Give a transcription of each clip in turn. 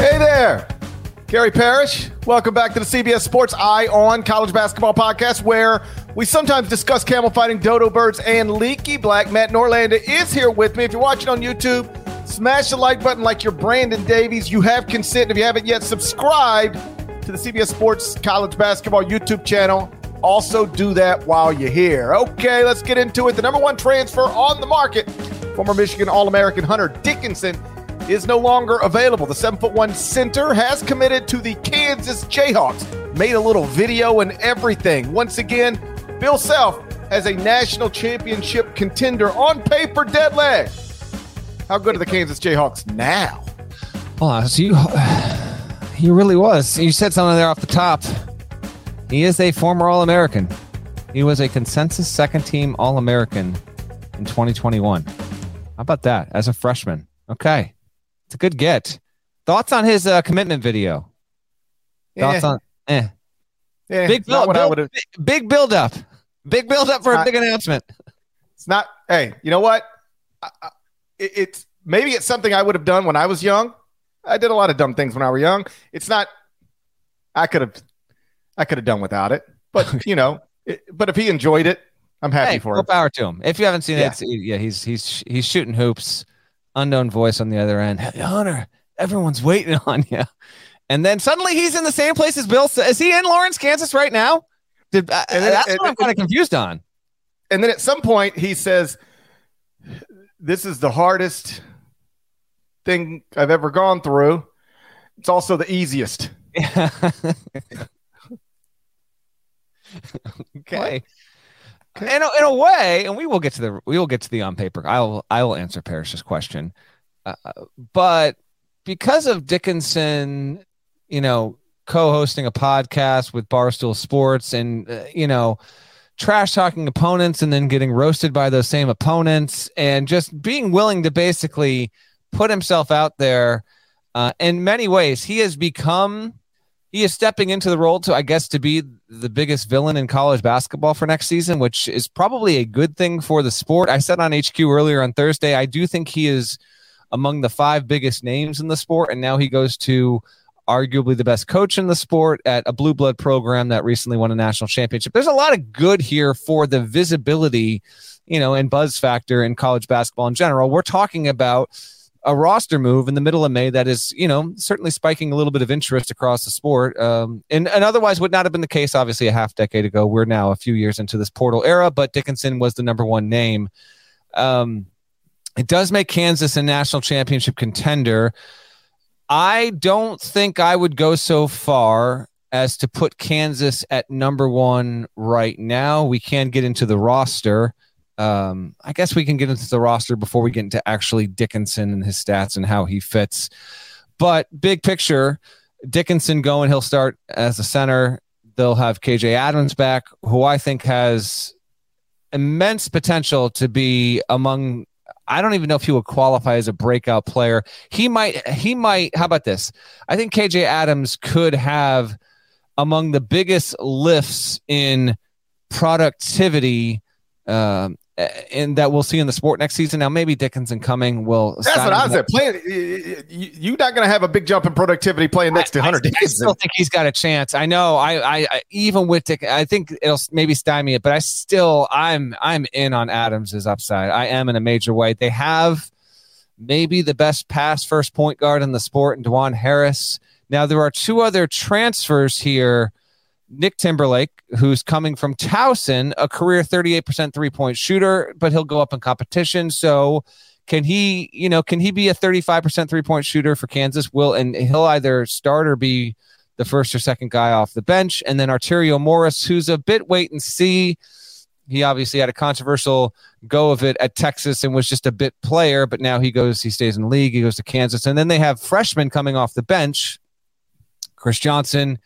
Hey there, Gary Parrish. Welcome back to the CBS Sports Eye on College Basketball Podcast, where we sometimes discuss camel fighting, dodo birds, and leaky black. Matt Norlander is here with me. If you're watching on YouTube, smash the like button like you're Brandon Davies. You have consent. If you haven't yet, subscribe to the CBS Sports College Basketball YouTube channel. Also, do that while you're here. Okay, let's get into it. The number one transfer on the market, former Michigan All American Hunter Dickinson, is no longer available. The seven foot one center has committed to the Kansas Jayhawks. Made a little video and everything. Once again, Bill Self as a national championship contender on paper, dead leg. How good are the Kansas Jayhawks now? So you, he really was. You said something there off the top. He is a former All American. He was a consensus second team All American in 2021. How about that as a freshman? Okay. It's a good get. Thoughts on his uh, commitment video? Thoughts on eh. Yeah, Big build, build, big, build up. Big build up for a big announcement. It's not. Hey, you know what? I, I, it, it's maybe it's something I would have done when I was young. I did a lot of dumb things when I was young. It's not. I could have. I could have done without it, but you know. It, but if he enjoyed it, I'm happy Hey, for him. power to him. If you haven't seen Yeah. it, yeah, he's he's he's shooting hoops. Unknown voice on the other end. Hey, Hunter, everyone's waiting on you. And then suddenly he's in the same place as Bill. Is he in Lawrence, Kansas right now? Did, uh, then- that's and- what I'm kind of confused on. And then at some point he says, "This is the hardest thing I've ever gone through. It's also the easiest." okay. In a, in a way, and we will get to the we will get to the on paper. I will I will answer Parrish's question, uh, but because of Dickinson, you know, co-hosting a podcast with Barstool Sports, and uh, you know, trash talking opponents, and then getting roasted by those same opponents, and just being willing to basically put himself out there. Uh, in many ways, he has become he is stepping into the role to, I guess, to be the biggest villain in college basketball for next season, which is probably a good thing for the sport. I said on HQ earlier on Thursday, I do think he is among the five biggest names in the sport, and now he goes to arguably the best coach in the sport at a blue blood program that recently won a national championship. There's a lot of good here for the visibility, you know, and buzz factor in college basketball in general. We're talking about a roster move in the middle of May that is, you know, certainly spiking a little bit of interest across the sport. Um, and, and otherwise would not have been the case, obviously, a half decade ago. We're now a few years into this portal era, but Dickinson was the number one name. Um, it does make Kansas a national championship contender. I don't think I would go so far as to put Kansas at number one right now. We can get into the roster. Um, I guess we can get into the roster before we get into actually Dickinson and his stats and how he fits. But big picture, Dickinson going, he'll start as a center. They'll have KJ Adams back, who I think has immense potential to be among I don't even know if he would qualify as a breakout player. He might he might how about this? I think KJ Adams could have among the biggest lifts in productivity um, and that we'll see in the sport next season. Now, maybe Dickinson coming will. That's what I said. Playing, you're not going to have a big jump in productivity playing next I, to Hunter I, Dickinson. I still think he's got a chance. I know. I, I, I even with Dick, I think it'll maybe stymie it, but I still, I'm, I'm in on Adams's upside. I am in a major way. They have maybe the best pass first point guard in the sport, and Dajuan Harris. Now there are two other transfers here Nick Timberlake, who's coming from Towson, a career 38% three point shooter, but he'll go up in competition. So, can he, you know, can he be a 35% three point shooter for Kansas? Will, and he'll either start or be the first or second guy off the bench. And then Arterio Morris, who's a bit wait and see. He obviously had a controversial go of it at Texas and was just a bit player, but now he goes, he stays in the league, he goes to Kansas. And then they have freshmen coming off the bench Chris Johnson,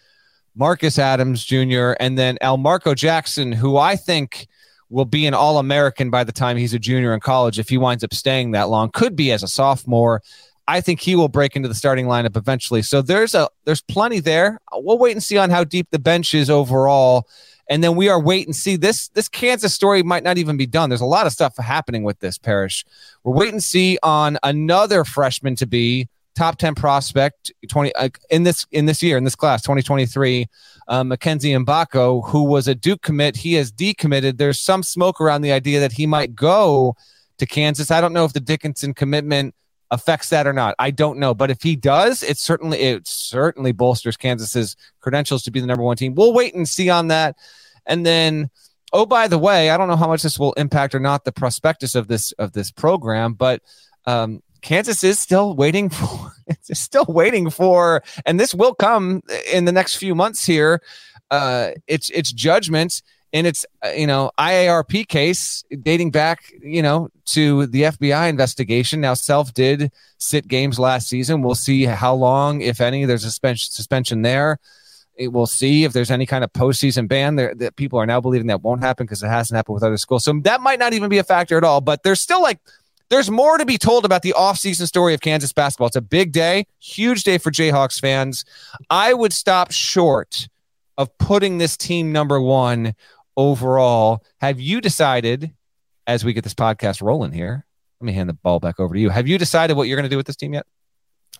Marcus Adams Jr., and then Elmarko Jackson, who I think will be an All American by the time he's a junior in college if he winds up staying that long. Could be as a sophomore. I think he will break into the starting lineup eventually. So there's a there's plenty there. We'll wait and see on how deep the bench is overall. And then we are wait and see. This this Kansas story might not even be done. There's a lot of stuff happening with this Parrish. We're waiting to see on another freshman to be top 10 prospect 20 uh, in this in this year in this class 2023 uh, Mackenzie Mgbako who was a Duke commit he has decommitted. There's some smoke around the idea that he might go to Kansas. I don't know if the Dickinson commitment affects that or not. I don't know. But if he does it certainly it certainly bolsters Kansas's credentials to be the number 1 team. We'll wait and see on that. And then oh by the way I don't know how much this will impact or not the prospectus of this of this program but um, Kansas is still waiting for it's still waiting for and this will come in the next few months here. Uh it's it's judgment in it's uh, you know IARP case dating back you know to the FBI investigation. Now self did sit games last season. We'll see how long if any there's a suspension suspension there. It, we'll see if there's any kind of postseason ban there that people are now believing that won't happen because it hasn't happened with other schools. So that might not even be a factor at all but there's still like there's more to be told about the offseason story of Kansas basketball. It's a big day, huge day for Jayhawks fans. I would stop short of putting this team number one overall. Have you decided, as we get this podcast rolling here, let me hand the ball back over to you. Have you decided what you're going to do with this team yet?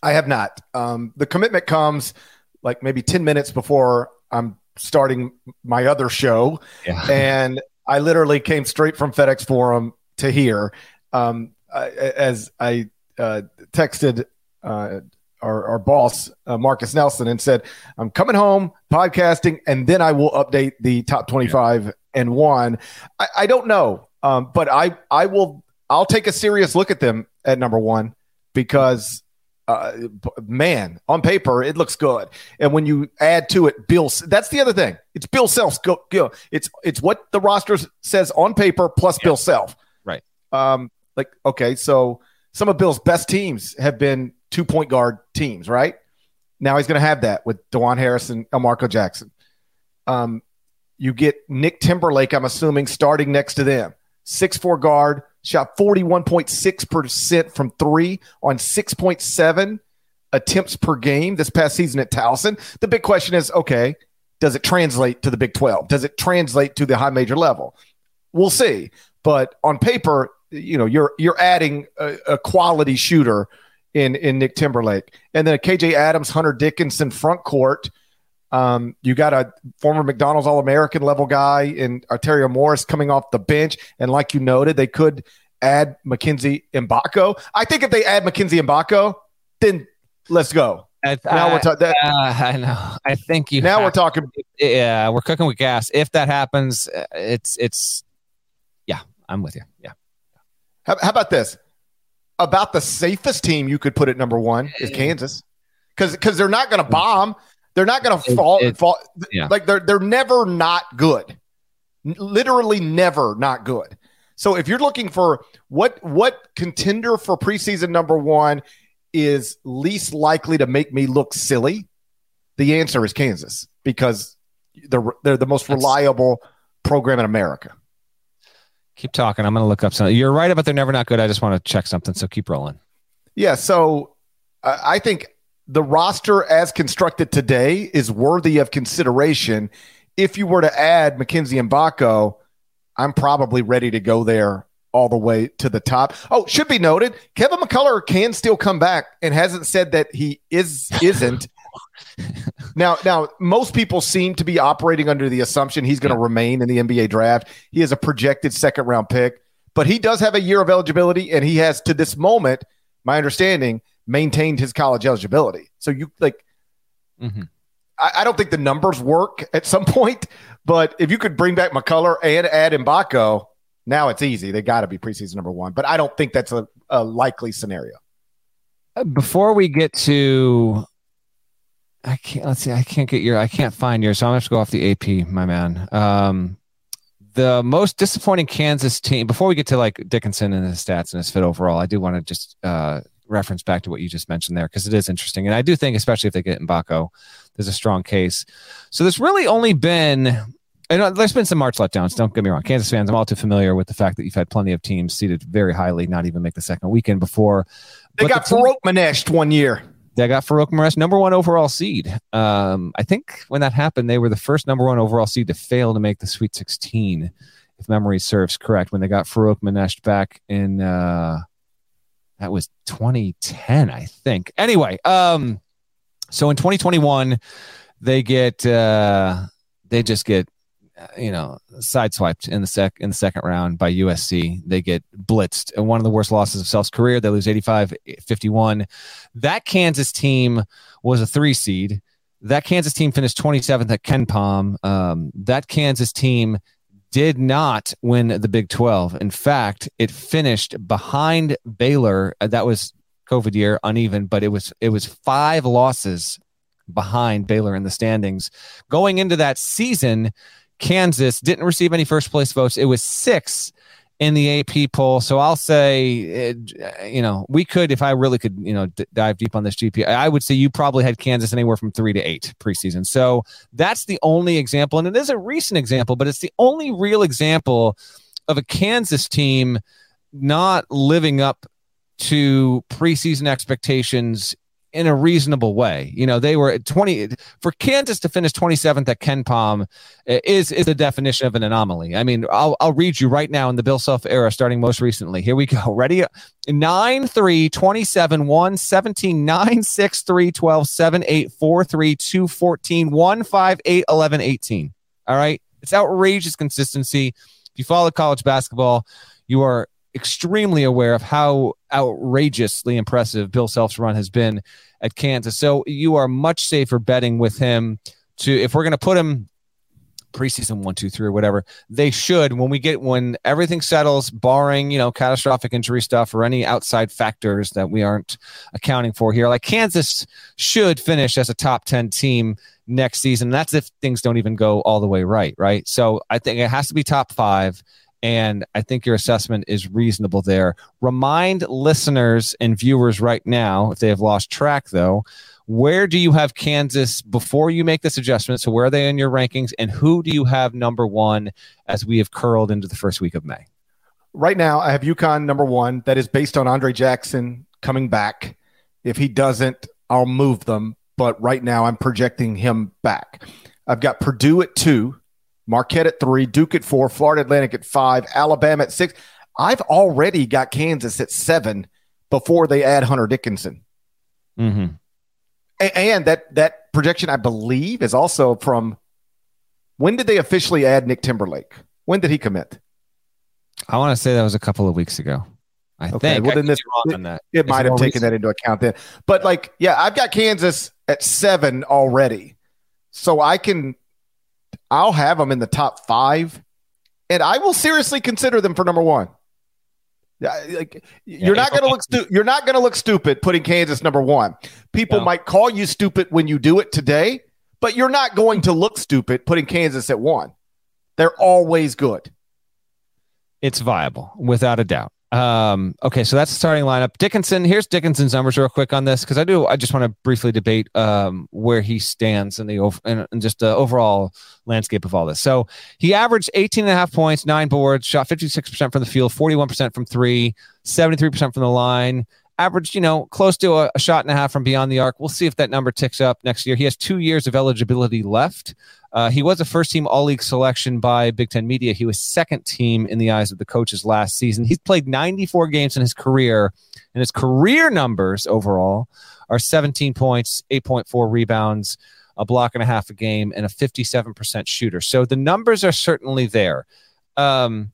I have not. Um, the commitment comes like maybe 10 minutes before I'm starting my other show. Yeah. And I literally came straight from FedEx Forum to here. Um, as I uh, texted uh, our, our, boss, uh, Marcus Nelson, and said, I'm coming home, podcasting, and then I will update the top 25 yeah. and one. I, I don't know, um, but I, I will, I'll take a serious look at them at number one because uh, man, on paper it looks good, and when you add to it, Bill, that's the other thing. It's Bill Self. Go, go. It's it's what the roster says on paper plus yeah. Bill Self. Right. Um, like, okay, so some of Bill's best teams have been two point guard teams, right? Now he's going to have that with Dajuan Harris and Elmarko Jackson. Um, you get Nick Timberlake, I'm assuming, starting next to them. Six four guard, shot 41.6% from three on 6.7 attempts per game this past season at Towson. The big question is okay, does it translate to the Big 12? Does it translate to the high major level? We'll see. But on paper, you know you're you're adding a, a, quality shooter in in Nick Timberlake, and then a KJ Adams, Hunter Dickinson front court. Um, you got a former McDonald's All American level guy in Arterio Morris coming off the bench, and like you noted, they could add Mackenzie Mgbako. I think if they add Mackenzie Mgbako, then let's go. I, now we're talking. Uh, I know. I think you. Now we're talking. Yeah, we're cooking with gas. If that happens, uh, it's it's. Yeah, I'm with you. Yeah. How, how about this? About the safest team you could put at number one is Kansas, because because they're not going to bomb. They're not going to fall. It, fall yeah. Like they're they're never not good. Literally never not good. So if you're looking for what what contender for preseason number one is least likely to make me look silly, the answer is Kansas because they're they're the most reliable program in America. Keep talking. I'm going to look up something. You're right about they're never not good. I just want to check something. So keep rolling. Yeah. So uh, I think the roster as constructed today is worthy of consideration. If you were to add Mackenzie and Mgbako, I'm probably ready to go there all the way to the top. Oh, should be noted, Kevin McCullar can still come back and hasn't said that he is isn't. now, now most people seem to be operating under the assumption he's going to remain in the NBA draft. He is a projected second round pick, but he does have a year of eligibility, and he has to this moment, my understanding, maintained his college eligibility. So you like, mm-hmm. I, I, don't think the numbers work at some point, but if you could bring back McCullar and add Mgbako, now it's easy. They got to be preseason number one, but I don't think that's a, a likely scenario. Uh, before we get to, I can't. Let's see. I can't get your. I can't find yours. So I'm gonna have to go off the AP, my man. Um, the most disappointing Kansas team. Before we get to like Dickinson and his stats and his fit overall, I do want to just uh, reference back to what you just mentioned there because it is interesting, and I do think, especially if they get Mgbako, there's a strong case. So there's really only been and there's been some March letdowns. Don't get me wrong. Kansas fans, I'm all too familiar with the fact that you've had plenty of teams seated very highly, not even make the second weekend before. They got the Maneshed one year. They got Farokhmanesh, number one overall seed. Um, I think when that happened, they were the first number one overall seed to fail to make the Sweet 16, if memory serves correct. When they got Farokhmanesh back in, uh, that was 2010, I think. Anyway, um, so in 2021, they get, uh, they just get you know, sideswiped in the sec in the second round by USC. They get blitzed. And one of the worst losses of Self's career. They lose 85-51. That Kansas team was a three seed. That Kansas team finished 27th at KenPom. Um, that Kansas team did not win the Big 12. In fact, it finished behind Baylor. Uh, that was COVID year, uneven, but it was it was five losses behind Baylor in the standings. Going into that season, Kansas didn't receive any first place votes. It was six in the AP poll. So I'll say, you know, we could, if I really could, you know, d- dive deep on this GP, I would say you probably had Kansas anywhere from three to eight preseason. So that's the only example. And it is a recent example, but it's the only real example of a Kansas team not living up to preseason expectations in a reasonable way. You know, they were at 20 for Kansas to finish 27th at KenPom is is the definition of an anomaly. I mean, I'll I'll read you right now in the Bill Self era starting most recently. Here we go. Ready? 9 3 27 1 17 9 6 3 12 7 8 4 3 2 14 1 5 8 11 18. All right? It's outrageous consistency. If you follow college basketball, you are extremely aware of how outrageously impressive Bill Self's run has been at Kansas. So you are much safer betting with him to if we're going to put him preseason one, two, three, or whatever, they should when we get when everything settles, barring you know catastrophic injury stuff or any outside factors that we aren't accounting for here. Like Kansas should finish as a top ten team next season. That's if things don't even go all the way right, right? So I think it has to be top five. And I think your assessment is reasonable there. Remind listeners and viewers right now, if they have lost track though, where do you have Kansas before you make this adjustment? So where are they in your rankings and who do you have number one as we have curled into the first week of May? Right now, I have UConn number one. That is based on Andre Jackson coming back. If he doesn't, I'll move them. But right now, I'm projecting him back. I've got Purdue at two. Marquette at three, Duke at four, Florida Atlantic at five, Alabama at six. I've already got Kansas at seven before they add Hunter Dickinson. Mm-hmm. And, and that that projection, I believe, is also from when did they officially add Nick Timberlake? When did he commit? I want to say that was a couple of weeks ago. I okay, think. Well, then this it, it might have taken recent? that into account then. But like, yeah, I've got Kansas at seven already, so I can I'll have them in the top five, and I will seriously consider them for number one. Like you're not going to look stu- you're not going to look stupid putting Kansas number one. People no. might call you stupid when you do it today, but you're not going to look stupid putting Kansas at one. They're always good. It's viable without a doubt. Um, okay, so that's the starting lineup. Dickinson, here's Dickinson's numbers real quick on this because I do. I just want to briefly debate um, where he stands in the in, in just the overall landscape of all this. So he averaged 18 and a half points, nine boards, shot 56% from the field, 41% from three, 73% from the line, averaged, you know, close to a, a, shot and a half from beyond the arc. We'll see if that number ticks up next year. He has two years of eligibility left. Uh, he was a first team all league selection by Big Ten Media. He was second team in the eyes of the coaches last season. He's played 94 games in his career, and his career numbers overall are 17 points, 8.4 rebounds, a block and a half a game, and a 57% shooter. So the numbers are certainly there. Um,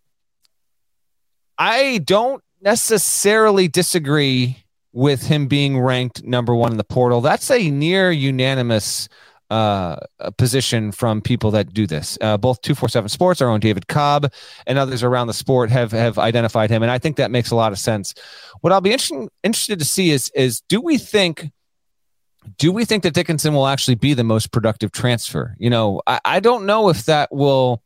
I don't necessarily disagree with him being ranked number one in the portal. That's a near unanimous uh, position from people that do this. Uh, both 247 Sports, our own David Cobb, and others around the sport have have identified him, and I think that makes a lot of sense. What I'll be interested interested to see is is do we think do we think that Dickinson will actually be the most productive transfer? You know, I, I don't know if that will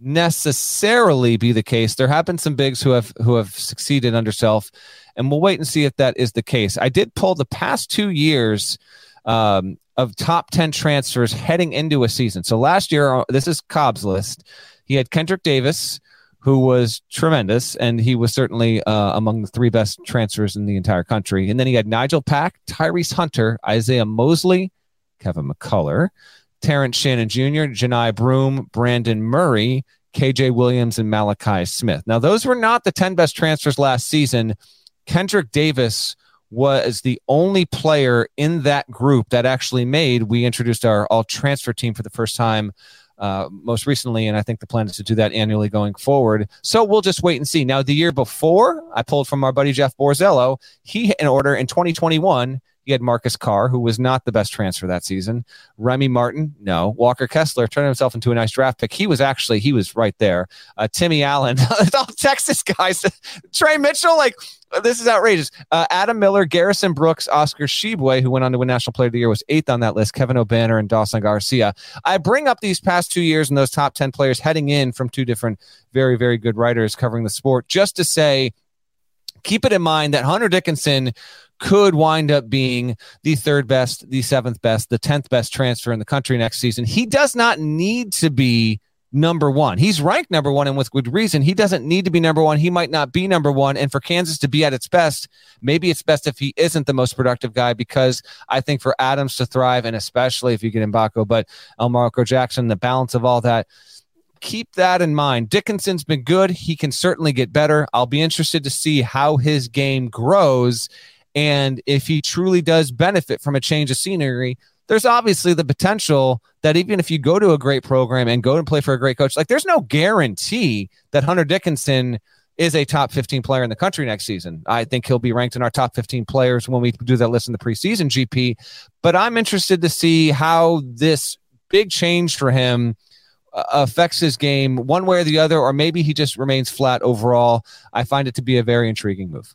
necessarily be the case. There have been some bigs who have who have succeeded under self, and we'll wait and see if that is the case. I did pull the past two years um, of top ten transfers heading into a season. So last year, uh, this is Cobb's list. He had Kendrick Davis, who was tremendous, and he was certainly uh, among the three best transfers in the entire country. And then he had Nigel Pack, Tyrese Hunter, Isaiah Mosley, Kevin McCullar. Terrence Shannon Jr., Johni Broom, Brandon Murray, KJ Williams, and Malachi Smith. Now, those were not the 10 best transfers last season. Kendrick Davis was the only player in that group that actually made. We introduced our all transfer team for the first time uh, most recently, and I think the plan is to do that annually going forward. So we'll just wait and see. Now, the year before, I pulled from our buddy Jeff Borzello. He, in order in 2021, he had Marcus Carr, who was not the best transfer that season. Remy Martin, no. Walker Kessler turned himself into a nice draft pick. He was actually he was right there. Uh, Timmy Allen, all Texas guys. Tre Mitchell, like this is outrageous. Uh, Adam Miller, Garrison Brooks, Oscar Tshiebwe, who went on to win National Player of the Year, was eighth on that list. Kevin Obanor and Dawson Garcia. I bring up these past two years and those top ten players heading in from two different very very good writers covering the sport, just to say keep it in mind that Hunter Dickinson could wind up being the third best, the seventh best, the 10th best transfer in the country next season. He does not need to be number one. He's ranked number one and with good reason. He doesn't need to be number one. He might not be number one. And for Kansas to be at its best, maybe it's best if he isn't the most productive guy because I think for Adams to thrive, and especially if you get Mgbako, but Elmarko Jackson, the balance of all that, keep that in mind. Dickinson's been good. He can certainly get better. I'll be interested to see how his game grows and if he truly does benefit from a change of scenery, there's obviously the potential that even if you go to a great program and go and play for a great coach, like there's no guarantee that Hunter Dickinson is a top 15 player in the country next season. I think he'll be ranked in our top 15 players when we do that list in the preseason GP. But I'm interested to see how this big change for him uh, affects his game one way or the other, or maybe he just remains flat overall. I find it to be a very intriguing move.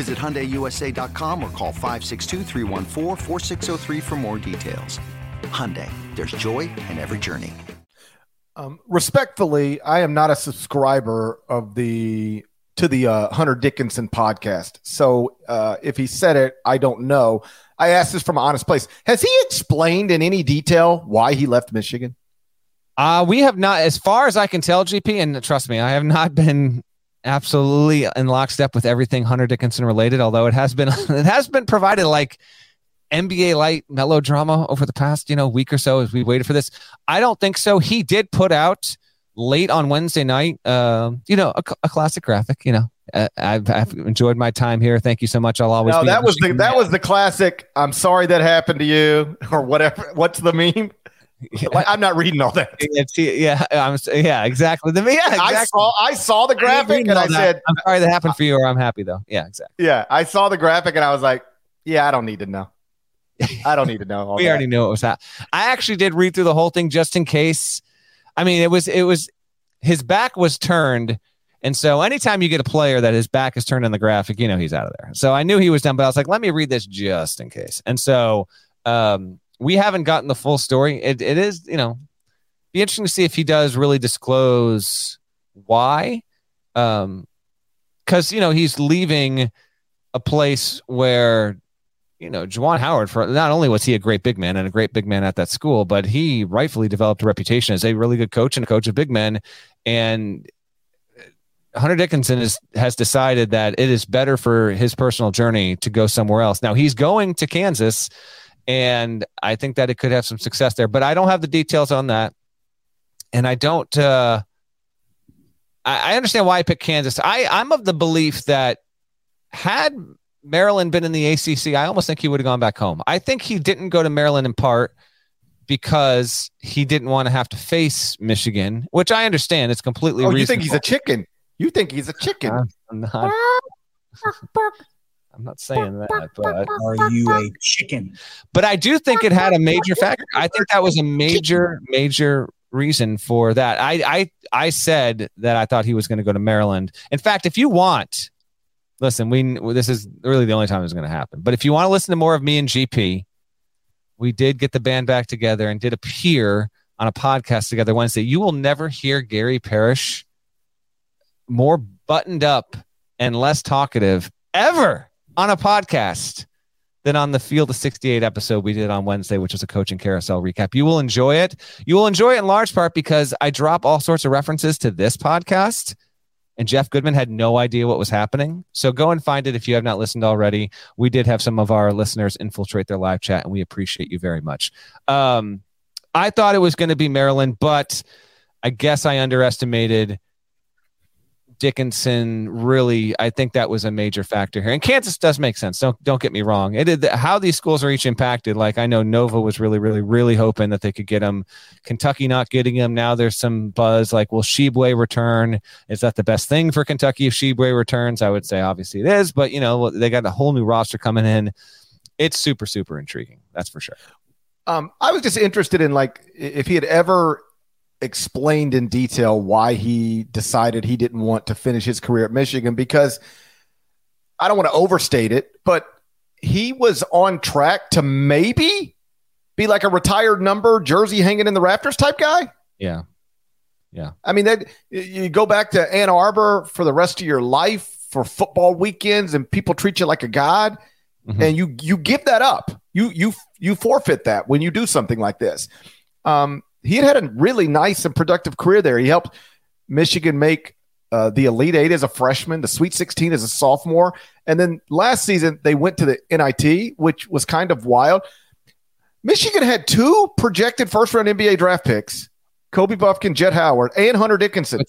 Visit HyundaiUSA.com or call 562 for more details. Hyundai, there's joy in every journey. Um, respectfully, I am not a subscriber of the to the uh, Hunter Dickinson podcast. So uh, if he said it, I don't know. I asked this from an honest place. Has he explained in any detail why he left Michigan? Uh, we have not, as far as I can tell, GP, and trust me, I have not been absolutely in lockstep with everything Hunter Dickinson related, although it has been it has been provided like NBA light melodrama over the past, you know, week or so as we waited for this. I don't think so. He did put out late on Wednesday night, uh, you know, a, a classic graphic, you know, Uh, I've, I've, enjoyed my time here. Thank you so much. I'll always. No, that was the that was the classic. I'm sorry that happened to you, or whatever. What's the meme? Yeah. Like, I'm not reading all that. Yeah, I'm, yeah, exactly. The, yeah, exactly. I saw I saw the graphic and I that. said, "I'm sorry that happened for you," or "I'm happy though." Yeah, exactly. Yeah, I saw the graphic and I was like, "Yeah, I don't need to know. I don't need to know." we that. already knew it was that. I actually did read through the whole thing just in case. I mean, it was it was his back was turned. And so anytime you get a player that his back is turned in the graphic, you know he's out of there. So I knew he was done, but I was like, let me read this just in case. And so um, we haven't gotten the full story. It, it is, you know, be interesting to see if he does really disclose why. Um, because you know he's leaving a place where you know Juwan Howard for not only was he a great big man and a great big man at that school, but he rightfully developed a reputation as a really good coach and a coach of big men. And Hunter Dickinson is, has decided that it is better for his personal journey to go somewhere else. Now he's going to Kansas, and I think that it could have some success there. But I don't have the details on that and I don't. Uh, I, I understand why I picked Kansas. I I'm of the belief that had Maryland been in the ACC, I almost think he would have gone back home. I think he didn't go to Maryland in part because he didn't want to have to face Michigan, which I understand. It's completely. Oh, you think he's a chicken? You think he's a chicken? I'm not. Saying that, but are you a chicken? But I do think it had a major factor. I think that was a major, major reason for that. I I I said that I thought he was going to go to Maryland. In fact, if you want, listen, we this is really the only time it's going to happen. But if you want to listen to more of me and GP, we did get the band back together and did appear on a podcast together Wednesday. You will never hear Gary Parrish more buttoned up and less talkative ever on a podcast than on the Field of 68 episode we did on Wednesday, which was a coaching carousel recap. You will enjoy it. You will enjoy it in large part because I drop all sorts of references to this podcast. And Jeff Goodman had no idea what was happening. So go and find it if you have not listened already. We did have some of our listeners infiltrate their live chat, and we appreciate you very much. Um, I thought it was going to be Maryland, but I guess I underestimated Dickinson really, I think that was a major factor here. And Kansas does make sense. Don't don't get me wrong. It how these schools are each impacted. Like I know Nova was really, really, really hoping that they could get him. Kentucky not getting him. Now there's some buzz. Like, will Tshiebwe return? Is that the best thing for Kentucky if Tshiebwe returns? I would say obviously it is, but you know they got a whole new roster coming in. It's super, super intriguing. That's for sure. Um, I was just interested in like if he had ever explained in detail why he decided he didn't want to finish his career at Michigan because I don't want to overstate it, but he was on track to maybe be like a retired number jersey hanging in the rafters type guy. Yeah. Yeah. I mean, that you go back to Ann Arbor for the rest of your life for football weekends and people treat you like a god mm-hmm. and you you give that up. You you you forfeit that when you do something like this. Um, he had had a really nice and productive career there. He helped Michigan make uh, the Elite Eight as a freshman, the Sweet 16 as a sophomore. And then last season, they went to the NIT, which was kind of wild. Michigan had two projected first round NBA draft picks Kobe Bufkin, Jett Howard, and Hunter Dickinson.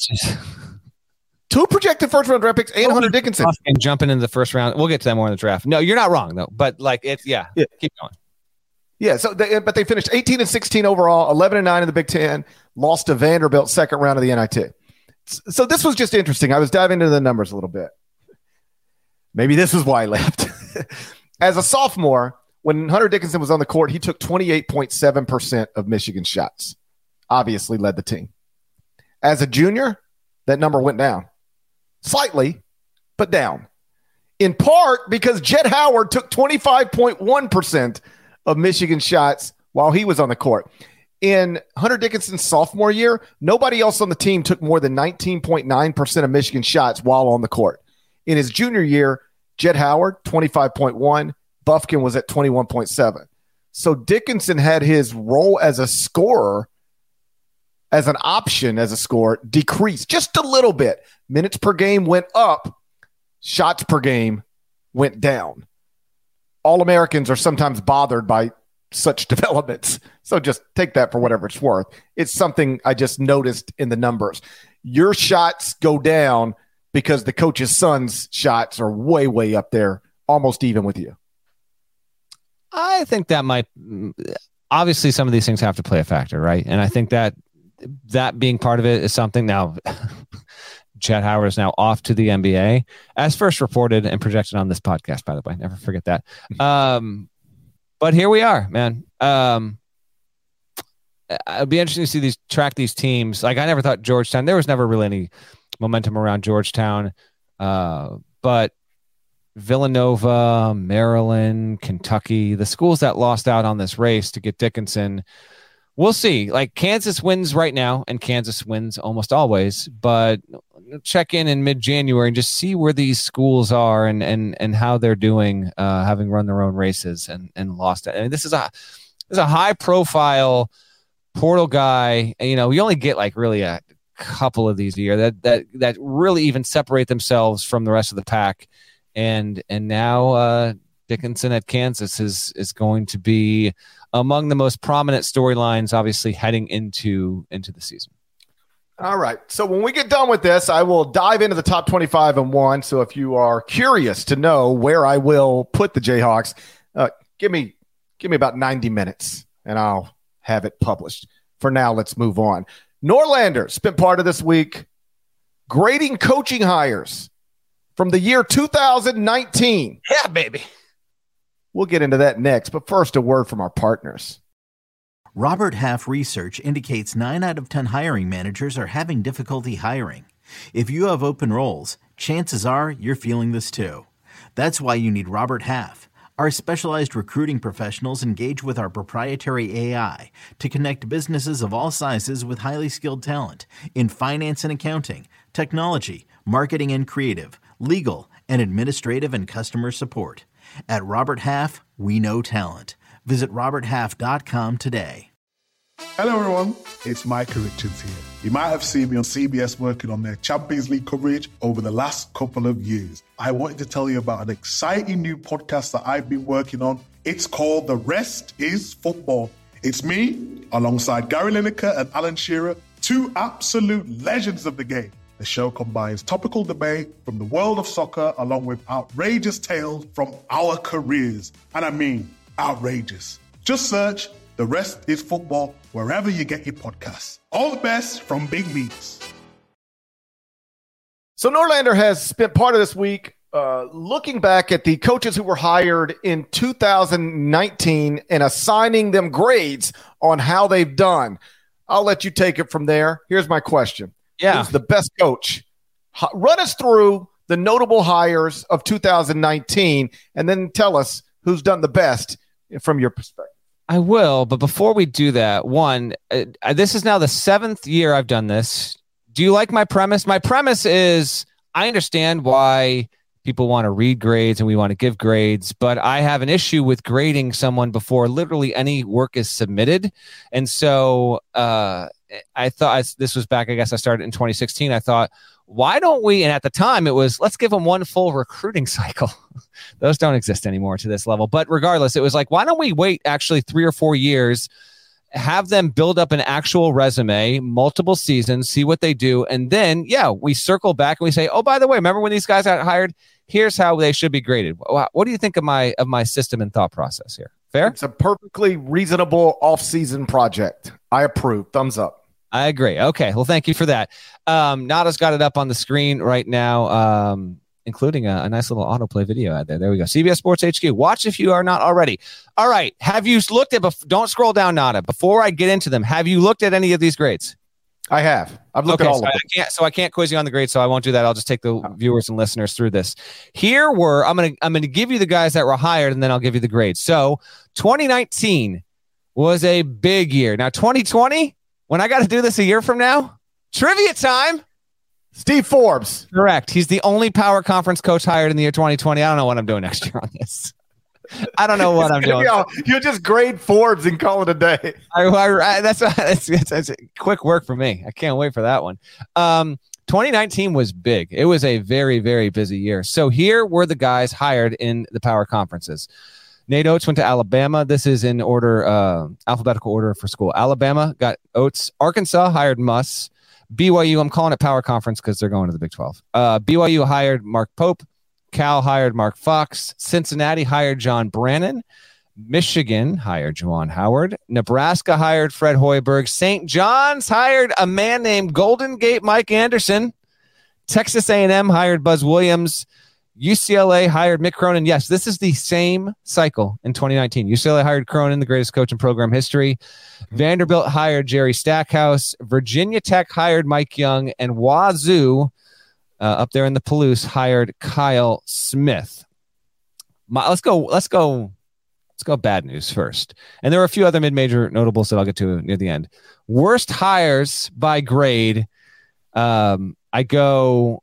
two projected first round draft picks and Kobe Hunter Dickinson. And jumping in the first round. We'll get to that more in the draft. No, you're not wrong, though. But like, it's, yeah, yeah. keep going. Yeah, so they, but they finished 18 and 16 overall, 11 and 9 in the Big Ten, lost to Vanderbilt second round of the NIT. So this was just interesting. I was diving into the numbers a little bit. Maybe this is why I left. As a sophomore, when Hunter Dickinson was on the court, he took 28.7% of Michigan shots. Obviously led the team. As a junior, that number went down slightly, but down. In part because Jett Howard took 25.1% of Michigan shots while he was on the court. In Hunter Dickinson's sophomore year, nobody else on the team took more than 19.9% of Michigan shots while on the court. In his junior year, Jett Howard, 25.1, Bufkin was at 21.7. So Dickinson had his role as a scorer, as an option as a scorer, decreased just a little bit. Minutes per game went up, shots per game went down all Americans are sometimes bothered by such developments. So just take that for whatever it's worth. It's something I just noticed in the numbers. Your shots go down because the coach's son's shots are way, way up there, almost even with you? I think that might obviously some of these things have to play a factor, right? And I think that that being part of it is something now. Jett Howard is now off to the NBA, as first reported and projected on this podcast. By the way, never forget that. Um, but here we are, man. Um, it'd be interesting to see these track these teams. Like I never thought Georgetown. There was never really any momentum around Georgetown, uh, but Villanova, Maryland, Kentucky, the schools that lost out on this race to get Dickinson. We'll see. Like Kansas wins right now, and Kansas wins almost always. But check in in mid January and just see where these schools are and and and how they're doing, uh, having run their own races and and lost. I mean, this is a this is a high profile portal guy. And, You know, we only get like really a couple of these a year that that that really even separate themselves from the rest of the pack and and now uh, Dickinson at Kansas is is going to be among the most prominent storylines, obviously heading into into the season. All right. So when we get done with this, I will dive into the top 25 and one. So if you are curious to know where I will put the Jayhawks, uh, give me give me about 90 minutes and I'll have it published. For now, let's move on. Norlander spent part of this week grading coaching hires from the year 2019. Yeah, baby. We'll get into that next, but first, a word from our partners. Robert Half research indicates 9 out of 10 hiring managers are having difficulty hiring. If you have open roles, chances are you're feeling this too. That's why you need Robert Half. Our specialized recruiting professionals engage with our proprietary AI to connect businesses of all sizes with highly skilled talent in finance and accounting, technology, marketing and creative legal, and administrative and customer support. At Robert Half, we know talent. Visit RobertHalf.com today. Hello, everyone. It's Micah Richards here. You might have seen me on CBS working on their Champions League coverage over the last couple of years. I wanted to tell you about an exciting new podcast that I've been working on. It's called The Rest is Football. It's me, alongside Gary Lineker and Alan Shearer, two absolute legends of the game. The show combines topical debate from the world of soccer along with outrageous tales from our careers. And I mean, outrageous. Just search The Rest is Football wherever you get your podcasts. All the best from Big Meats. So Norlander has spent part of this week uh, looking back at the coaches who were hired in 2019 and assigning them grades on how they've done. I'll let you take it from there. Here's my question yeah. the best coach. Run us through the notable hires of 2019 and then tell us who's done the best from your perspective. I will, but before we do that, one, uh, this is now the seventh year I've done this. Do you like my premise? My premise is I understand why people want to read grades and we want to give grades, but I have an issue with grading someone before literally any work is submitted. And so, uh, I thought I, this was back, I guess I started in 2016. I thought, why don't we? And at the time, it was let's give them one full recruiting cycle. Those don't exist anymore to this level. But regardless, it was like, why don't we wait actually three or four years, have them build up an actual resume, multiple seasons, see what they do. And then, yeah, we circle back and we say, oh, by the way, remember when these guys got hired? Here's how they should be graded. What do you think of my of my system and thought process here? Fair? It's a perfectly reasonable off-season project. I approve. Thumbs up. I agree. Okay. Well, thank you for that. Um, Nata's got it up on the screen right now, um, including a, a, nice little autoplay video out there. There we go. CBS Sports HQ. Watch if you are not already. All right. Have you looked at, bef- don't scroll down, Nada. Before I get into them, have you looked at any of these grades? I have. I've looked okay, at all so of them. I can't, so I can't quiz you on the grades, so I won't do that. I'll just take the viewers and listeners through this. Here were I'm gonna I'm gonna give you the guys that were hired, and then I'll give you the grades. So 2019 was a big year. Now 2020 when I got to do this a year from now, trivia time. Steve Forbes. Correct. He's the only power conference coach hired in the year 2020. I don't know what I'm doing next year on this. I don't know what I'm doing. you'll just grade Forbes and call it a day. I, I, that's, that's, that's, that's quick work for me. I can't wait for that one. Um, 2019 was big. It was a very, very busy year. So here were the guys hired in the power conferences. Nate Oats went to Alabama. This is in order, uh, alphabetical order for school. Alabama got Oats. Arkansas hired Muss. BYU, I'm calling it power conference because they're going to the Big 12. Uh, BYU hired Mark Pope. Cal hired Mark Fox. Cincinnati hired John Brannen. Michigan hired Juwan Howard. Nebraska hired Fred Hoiberg. St. John's hired a man named Golden Gate Mike Anderson. Texas A&M hired Buzz Williams. UCLA hired Mick Cronin. Yes, this is the same cycle in 2019. UCLA hired Cronin, the greatest coach in program history. Vanderbilt hired Jerry Stackhouse. Virginia Tech hired Mike Young. And Wazoo, uh, up there in the Palouse, hired Kyle Smith. My, let's go. Let's go. Let's go. Bad news first. And there are a few other mid-major notables that I'll get to near the end. Worst hires by grade. Um, I go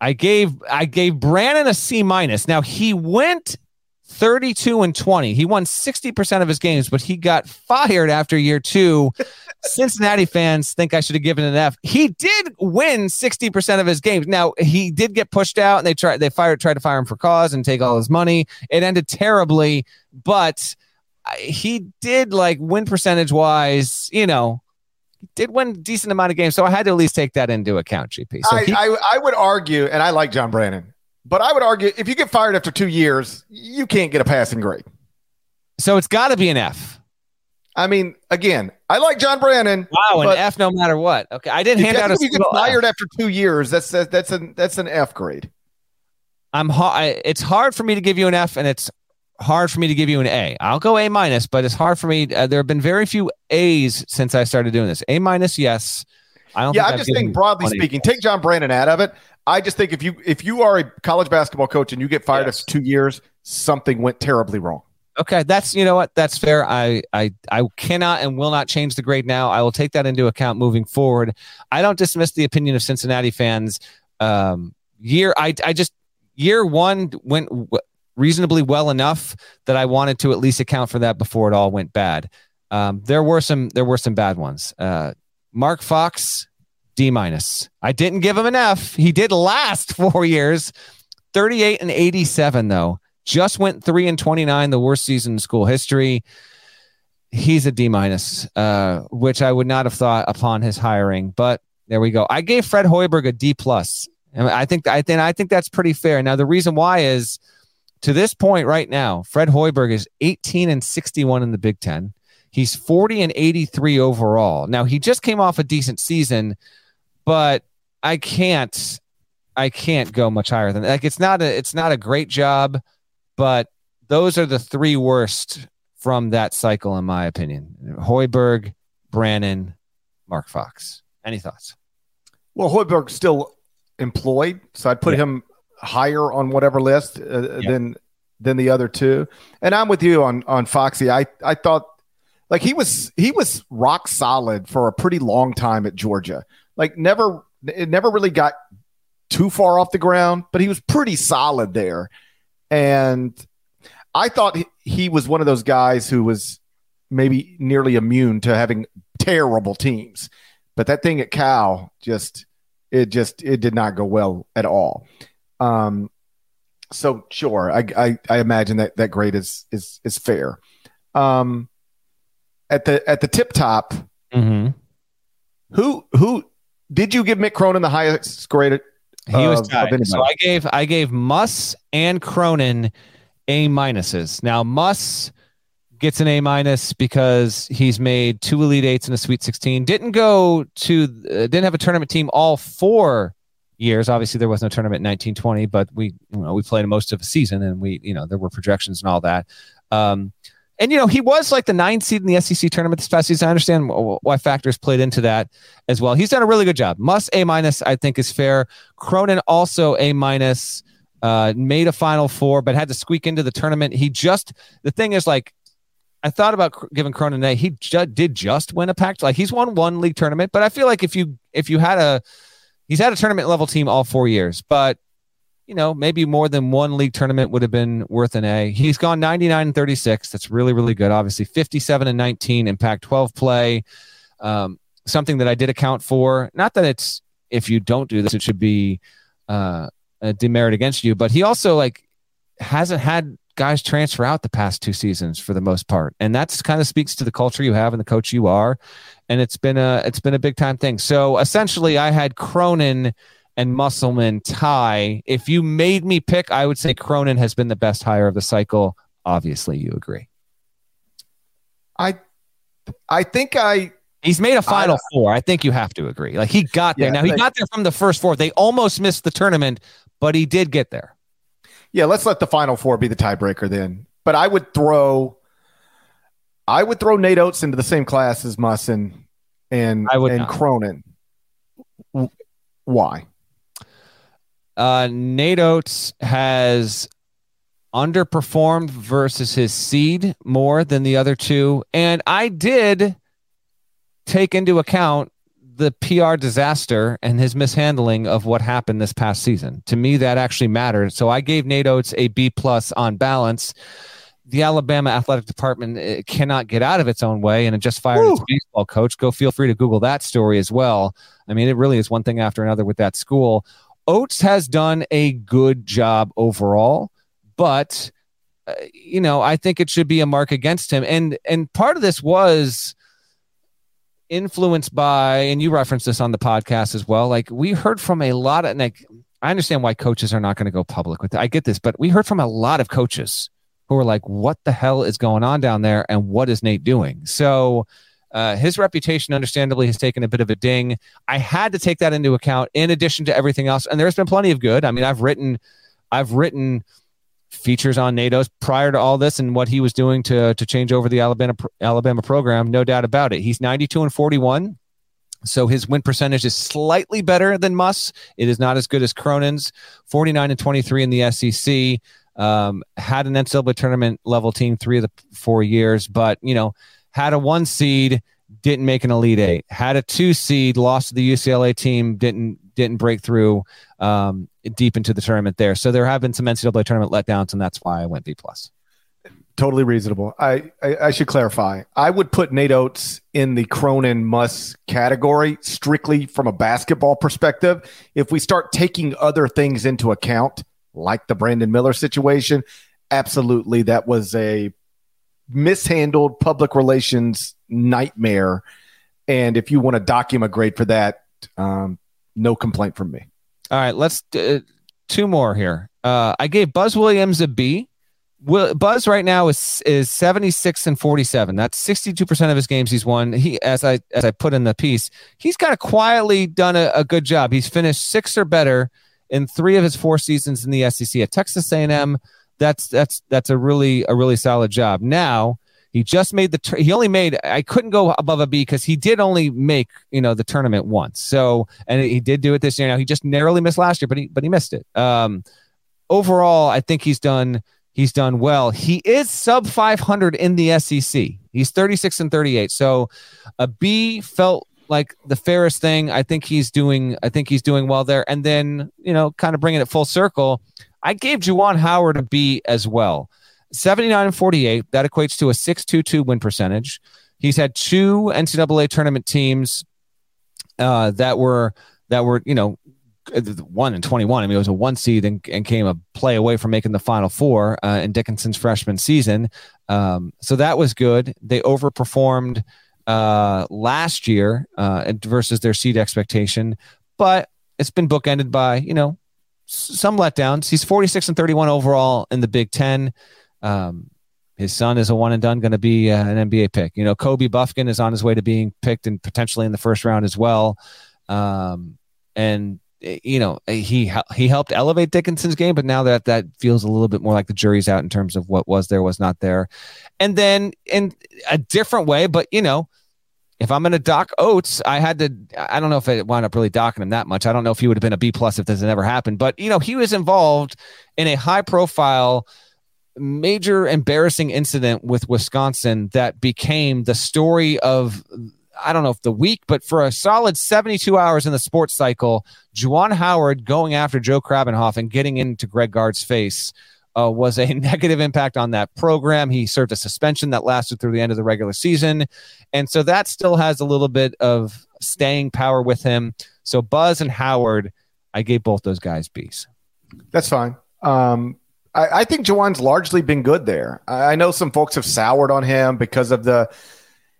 I gave I gave Brannen a C minus. Now he went 32 and 20. He won 60% of his games, but he got fired after year two. Cincinnati fans think I should have given an F. He did win 60% of his games. Now he did get pushed out and they tried they fired tried to fire him for cause and take all his money. It ended terribly, but he did like win percentage wise, you know, did win a decent amount of games, so I had to at least take that into account. GP. So I, he, I, I would argue, and I like John Brannen, but I would argue if you get fired after two years, you can't get a passing grade. So it's got to be an F. I mean, again, I like John Brannen. Wow, an F no matter what. Okay, I didn't hand out a. If you get fired F. after two years, that's that's an that's an F grade. I'm. hard. It's hard for me to give you an F, and it's hard for me to give you an A. I'll go A minus, but it's hard for me. Uh, there have been very few A's since I started doing this. A minus, yes. I don't. Yeah, I just think broadly speaking, take John Brannen out of it. I just think if you if you are a college basketball coach and you get fired yes. after two years, something went terribly wrong. Okay, that's you know what that's fair. I I I cannot and will not change the grade now. I will take that into account moving forward. I don't dismiss the opinion of Cincinnati fans. Um, year I I just year one went reasonably well enough that I wanted to at least account for that before it all went bad. Um, there were some there were some bad ones. Uh, Mark Fox, D minus. I didn't give him an F. He did last four years, 38 and 87 though. Just went three and 29, the worst season in school history. He's a D minus, uh, which I would not have thought upon his hiring, but there we go. I gave Fred Hoiberg a D plus. And I think I think I think that's pretty fair. Now the reason why is to this point right now, Fred Hoiberg is 18 and 61 in the Big Ten. He's 40 and 83 overall. Now he just came off a decent season, but I can't I can't go much higher than like it's not a it's not a great job, but those are the three worst from that cycle in my opinion. Hoiberg, Brannen, Mark Fox. Any thoughts? Well, Hoiberg's still employed, so I'd put yeah. him higher on whatever list uh, yep. than than the other two. And I'm with you on on Foxy. I I thought like he was he was rock solid for a pretty long time at Georgia. Like never it never really got too far off the ground, but he was pretty solid there. And I thought he was one of those guys who was maybe nearly immune to having terrible teams. But that thing at Cal just it just it did not go well at all. Um, so sure, I, I, I imagine that that grade is is is fair. Um, at the at the tip top, mm-hmm. who who did you give Mick Cronin the highest grade? He was tied. So I gave I gave Muss and Cronin A minuses. Now Muss gets an A minus because he's made two Elite Eights in a Sweet 16. Didn't go to uh, didn't have a tournament team all four years. Obviously, there was no tournament in 1920, but we you know we played most of a season, and we you know there were projections and all that. Um, and you know he was like the ninth seed in the SEC tournament this past season. I understand why factors played into that as well. He's done a really good job. Muss A minus, I think, is fair. Cronin also A minus. Uh, made a final four, but had to squeak into the tournament. He just the thing is like I thought about giving Cronin A. He ju- did just win a Pac. Like he's won one league tournament, but I feel like if you if you had a he's had a tournament level team all four years, but you know, maybe more than one league tournament would have been worth an A. He's gone 99 and 36. That's really, really good. Obviously, 57 and 19 in Pac 12 play. Um, something that I did account for. Not that it's, if you don't do this, it should be uh, a demerit against you, but he also like hasn't had guys transfer out the past two seasons for the most part, and that's kind of speaks to the culture you have and the coach you are, and it's been a it's been a big time thing. So essentially, I had Cronin and Musselman tie. If you made me pick, I would say Cronin has been the best hire of the cycle. Obviously, you agree. I I think I He's made a final I, four. I think you have to agree. Like he got there. Yeah, now he got there from the first four. They almost missed the tournament, but he did get there. Yeah, let's let the final four be the tiebreaker then. But I would throw I would throw Nate Oats into the same class as Musson and I would and not. Cronin. Why? Uh, Nate Oats has underperformed versus his seed more than the other two. And I did take into account the PR disaster and his mishandling of what happened this past season. To me, that actually mattered. So I gave Nate Oats a B plus on balance. The Alabama athletic department eh, cannot get out of its own way, and it just fired Woo. its baseball coach. Go feel free to Google that story as well. I mean, it really is one thing after another with that school. Oats has done a good job overall, but uh, you know, I think it should be a mark against him. And and part of this was influenced by, and you referenced this on the podcast as well. Like we heard from a lot of, like I understand why coaches are not going to go public with it. I get this, but we heard from a lot of coaches who were like, "What the hell is going on down there?" and what is Nate doing? So. Uh, his reputation, understandably, has taken a bit of a ding. I had to take that into account in addition to everything else. And there's been plenty of good. I mean, I've written, I've written features on Nate Oats prior to all this and what he was doing to to change over the Alabama Alabama program. No doubt about it. He's 92 and 41. So his win percentage is slightly better than Muss. It is not as good as Cronin's. 49 and 23 in the SEC. Um, had an NCAA tournament level team three of the four years, but you know had a one seed, didn't make an elite eight. Had a two seed, lost to the UCLA team, didn't didn't break through um, deep into the tournament there. So there have been some NCAA tournament letdowns, and that's why I went B plus. Totally reasonable. I, I, I should clarify. I would put Nate Oats in the Cronin Muss category strictly from a basketball perspective. If we start taking other things into account, like the Brandon Miller situation, absolutely that was a mishandled public relations nightmare. And if you want to him a grade for that, um, no complaint from me. All right, let's uh, two more here. Uh, I gave Buzz Williams a B. Will, Buzz right now is is 76 and 47. That's 62% of his games he's won. He as I as I put in the piece, he's kind of quietly done a, a good job. He's finished six or better in three of his four seasons in the SEC at Texas A&M. That's that's that's a really a really solid job. Now, he just made the. he only made. I couldn't go above a B because he did only make you know the tournament once. So and he did do it this year. Now he just narrowly missed last year, but he but he missed it. Um, overall, I think he's done he's done well. He is sub 500 in the SEC. He's 36 and 38. So a B felt like the fairest thing. I think he's doing. I think he's doing well there. And then you know, kind of bringing it full circle. I gave Juwan Howard a B as well. 79 and 48. That equates to a 622 win percentage. He's had two NCAA tournament teams uh, that were that were you know one and 21. I mean, it was a one seed and, and came a play away from making the final four uh, in Dickinson's freshman season. Um, so that was good. They overperformed uh, last year uh, versus their seed expectation, but it's been bookended by you know some letdowns. He's 46 and 31 overall in the Big Ten. Um, his son is a one and done going to be uh, an NBA pick. You know, Kobe Bufkin is on his way to being picked and potentially in the first round as well. Um, and you know, he he helped elevate Dickinson's game, but now that that feels a little bit more like the jury's out in terms of what was there, was not there. And then in a different way, but you know, if I'm going to dock Oats, I had to. I don't know if I wound up really docking him that much. I don't know if he would have been a B plus if this had never happened. But you know, he was involved in a high profile major embarrassing incident with Wisconsin that became the story of I don't know if the week, but for a solid 72 hours in the sports cycle, Juwan Howard going after Joe Krabbenhoft and getting into Greg Gard's face uh, was a negative impact on that program. He served a suspension that lasted through the end of the regular season. And so that still has a little bit of staying power with him. So Buzz and Howard, I gave both those guys B's. That's fine. Um, I, I think Juwan's largely been good there. I, I, know some folks have soured on him because of the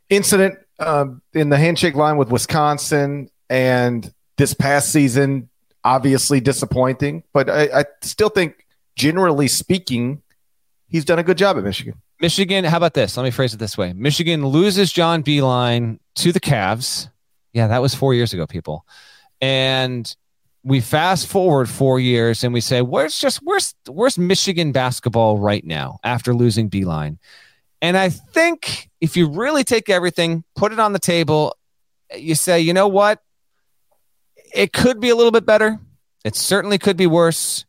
incident um, in the handshake line with Wisconsin and this past season, obviously disappointing. But I, I still think, generally speaking, he's done a good job at Michigan. Michigan, how about this? Let me phrase it this way Michigan loses John Beilein to the Cavs. Yeah, that was four years ago, people. And we fast forward four years and we say, where's just where's where's Michigan basketball right now after losing Beilein? And I think if you really take everything, put it on the table, you say, you know what? It could be a little bit better. It certainly could be worse.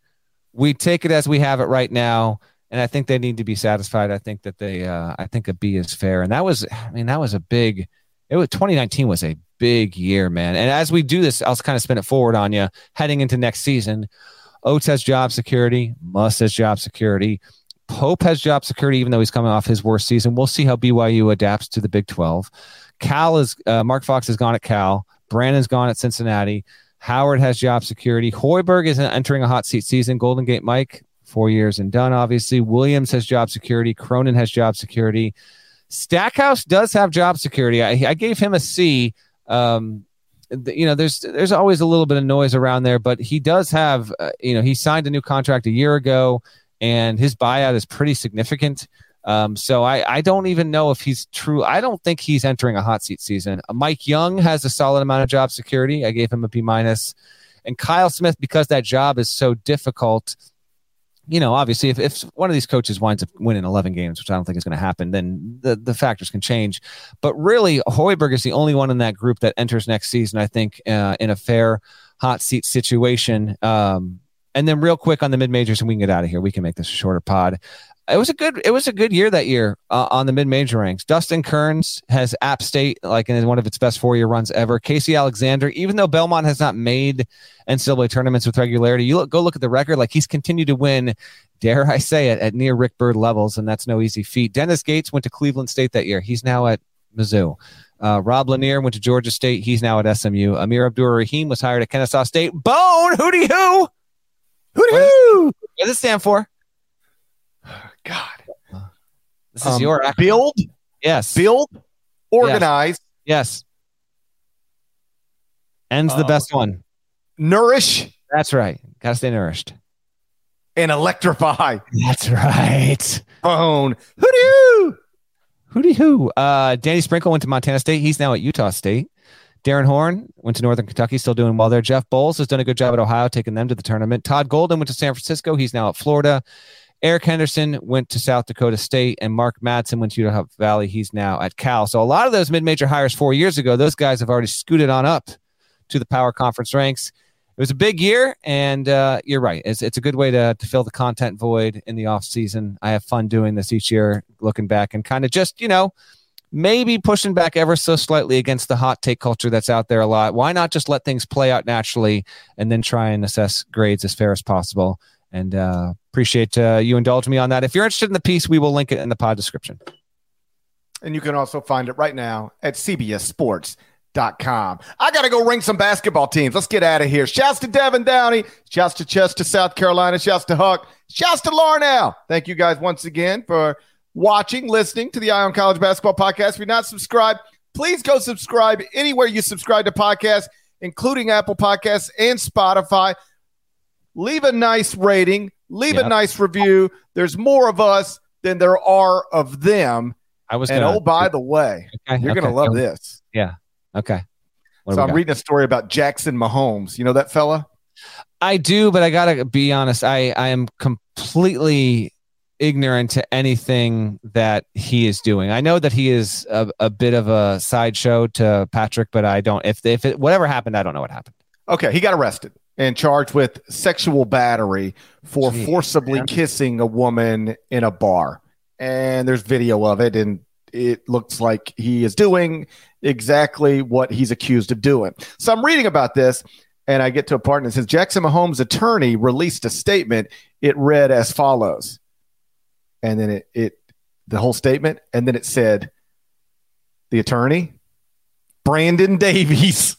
We take it as we have it right now and I think they need to be satisfied. I think that they, uh, I think a B is fair, and that was, I mean, that was a big. It was 2019 was a big year, man. And as we do this, I'll kind of spin it forward on you heading into next season. Oats has job security. Muss has job security. Pope has job security, even though he's coming off his worst season. We'll see how BYU adapts to the Big 12. Cal is uh, Mark Fox has gone at Cal. Brannen's gone at Cincinnati. Howard has job security. Hoiberg is entering a hot seat season. Golden Gate Mike four years and done, obviously. Williams has job security. Cronin has job security. Stackhouse does have job security. I, I gave him a C. Um, you know, there's there's always a little bit of noise around there, but he does have, uh, you know, he signed a new contract a year ago, and his buyout is pretty significant. Um, so I, I don't even know if he's true. I don't think he's entering a hot seat season. Mike Young has a solid amount of job security. I gave him a B minus, and Kyle Smith because that job is so difficult you know, obviously, if, if one of these coaches winds up winning 11 games, which I don't think is going to happen, then the, the factors can change. But really, Hoiberg is the only one in that group that enters next season, I think, uh, in a fair hot seat situation. Um, and then, real quick on the mid majors, and we can get out of here. We can make this a shorter pod it was a good it was a good year that year uh, on the mid major ranks. Dustin Kerns has App State like in one of its best four year runs ever. Casey Alexander, even though Belmont has not made NCAA tournaments with regularity, you look, go look at the record. Like he's continued to win. Dare I say it at near Rick Byrd levels, and that's no easy feat. Dennis Gates went to Cleveland State that year. He's now at Mizzou. Uh, Rob Lanier went to Georgia State. He's now at SMU. Amir Abdur Rahim was hired at Kennesaw State. Bone, hooty hoo, hooty hoo. What does it stand for? God. This is um, your acronym. build. Yes. Build. Organize. Yes. yes. Ends uh, the best one. Nourish. That's right. Gotta stay nourished. And electrify. That's right. Phone. Hooty hoo. hoo. Uh, Danny Sprinkle went to Montana State. He's now at Utah State. Darren Horn went to Northern Kentucky, still doing well there. Jeff Boals has done a good job at Ohio, taking them to the tournament. Todd Golden went to San Francisco. He's now at Florida. Eric Henderson went to South Dakota State, and Mark Madsen went to Utah Valley. He's now at Cal. So a lot of those mid-major hires four years ago, those guys have already scooted on up to the power conference ranks. It was a big year, and uh, you're right. It's, it's a good way to, to fill the content void in the off season. I have fun doing this each year, looking back and kind of just you know maybe pushing back ever so slightly against the hot take culture that's out there a lot. Why not just let things play out naturally and then try and assess grades as fair as possible? And uh, appreciate uh, you indulging me on that. If you're interested in the piece, we will link it in the pod description. And you can also find it right now at cbssports.com. I got to go ring some basketball teams. Let's get out of here. Shouts to Devin Downey. Shouts to Chester, South Carolina. Shouts to Huck. Shouts to Larnell. Thank you guys once again for watching, listening to the Eye on College Basketball Podcast. If you're not subscribed, please go subscribe anywhere you subscribe to podcasts, including Apple Podcasts and Spotify leave a nice rating, leave yep. a nice review. There's more of us than there are of them. I was and gonna, oh, by the way, okay, you're okay. gonna love um, this. Yeah. Okay. What so I'm got? reading a story about Jackson Mahomes. You know that fella? I do, but I gotta be honest. I I am completely ignorant to anything that he is doing. I know that he is a, a bit of a sideshow to Patrick, but I don't. If if it, whatever happened, I don't know what happened. Okay, he got arrested and charged with sexual battery for Jeez, forcibly man. kissing a woman in a bar. And there's video of it, and it looks like he is doing exactly what he's accused of doing. So I'm reading about this, and I get to a part and it says Jackson Mahomes' attorney released a statement. It read as follows, and then it, it the whole statement, and then it said, the attorney, Brandon Davies.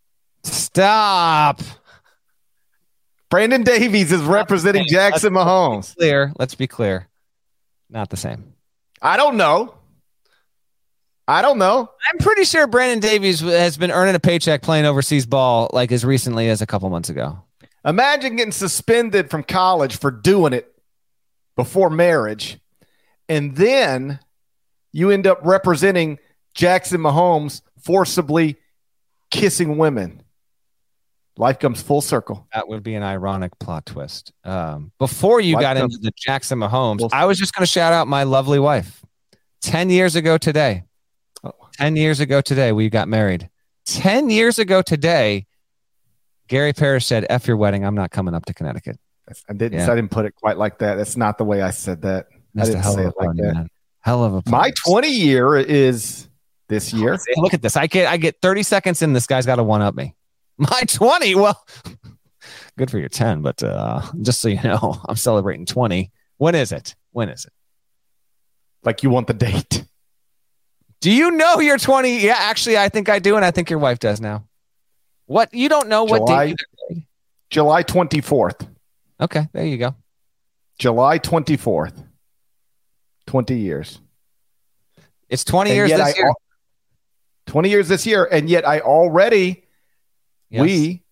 Stop. Brandon Davies is representing Jackson Mahomes. Clear. Let's be clear. Not the same. I don't know. I don't know. I'm pretty sure Brandon Davies has been earning a paycheck playing overseas ball like as recently as a couple months ago. Imagine getting suspended from college for doing it before marriage, and then you end up representing Jackson Mahomes forcibly kissing women. Life comes full circle. That would be an ironic plot twist. Um, before you Life got into the Jackson Mahomes, I was just going to shout out my lovely wife. 10 years ago today. Oh. 10 years ago today, we got married. 10 years ago today, Gary Parrish said, F your wedding. I'm not coming up to Connecticut. I didn't. Yeah. I didn't put it quite like that. That's not the way I said that. I a didn't hell say of a it like that. man. Hell of a My 20 year is this year. Look at this. I get I get 30 seconds in. This guy's got to one up me. My 20. Well, good for your 10, but uh, just so you know, I'm celebrating 20. When is it? When is it? Like you want the date. Do you know you're 20? Yeah, actually, I think I do, and I think your wife does now. What you don't know what July- date? July 24th. Okay, there you go. July 24th. 20 years. It's 20 And years this I year. 20 years this year. And yet I already, Yes, we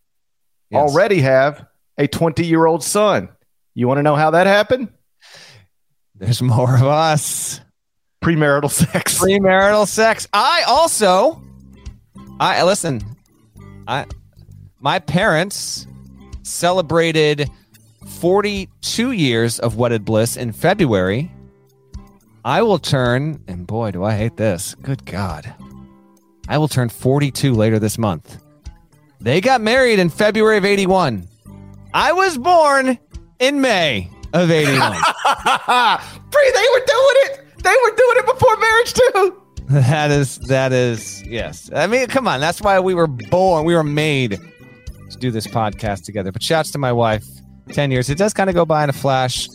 yes. already have a 20 year old son. You want to know how that happened? There's more of us. Premarital sex. Premarital sex. I also, I listen. I, my parents celebrated 42 years of wedded bliss in February. I will turn, and boy, do I hate this. Good God. I will turn 42 later this month. They got married in February of 81. I was born in May of 81. Free, they were doing it. They were doing it before marriage too. That is that is yes. I mean, come on. That's why we were born. We were made to do this podcast together. But shouts to my wife. Ten years. It does kind of go by in a flash.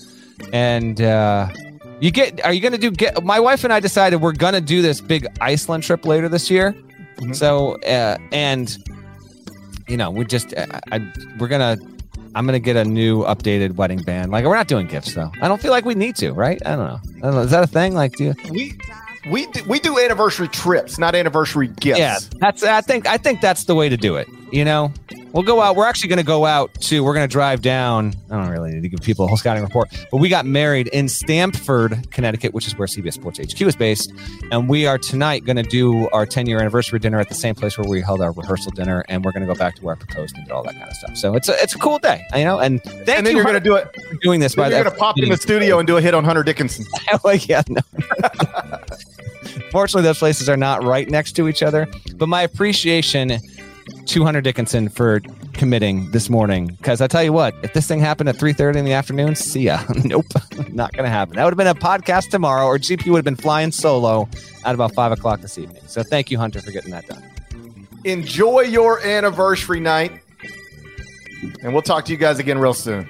And uh, you get. Are you going to do? Get my wife and I decided we're going to do this big Iceland trip later this year. So uh, and you know we just I, I we're gonna. I'm gonna get a new updated wedding band. Like we're not doing gifts though. I don't feel like we need to, right? I don't know. I don't know. Is that a thing? Like, do you? We we do, we do anniversary trips, not anniversary gifts. Yeah, that's. I think. I think that's the way to do it. You know, we'll go out. We're actually going to go out to. We're going to drive down. I don't really need to give people a whole scouting report, but we got married in Stamford, Connecticut, which is where CBS Sports HQ is based, and we are tonight going to do our 10 year anniversary dinner at the same place where we held our rehearsal dinner, and we're going to go back to where I proposed and did all that kind of stuff. So it's a it's a cool day, you know. And thank and then you you're going to do it. for doing this. By you're the going to pop in the studio and do a hit on Hunter Dickinson. like, yeah, no. Fortunately, those places are not right next to each other. But my appreciation to Hunter Dickinson for committing this morning, because I tell you what, if this thing happened at three thirty in the afternoon, see ya. nope, not going to happen. That would have been a podcast tomorrow, or GP would have been flying solo at about five o'clock this evening. So thank you, Hunter, for getting that done. Enjoy your anniversary night, and we'll talk to you guys again real soon.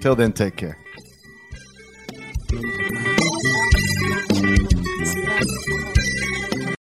Till then, take care.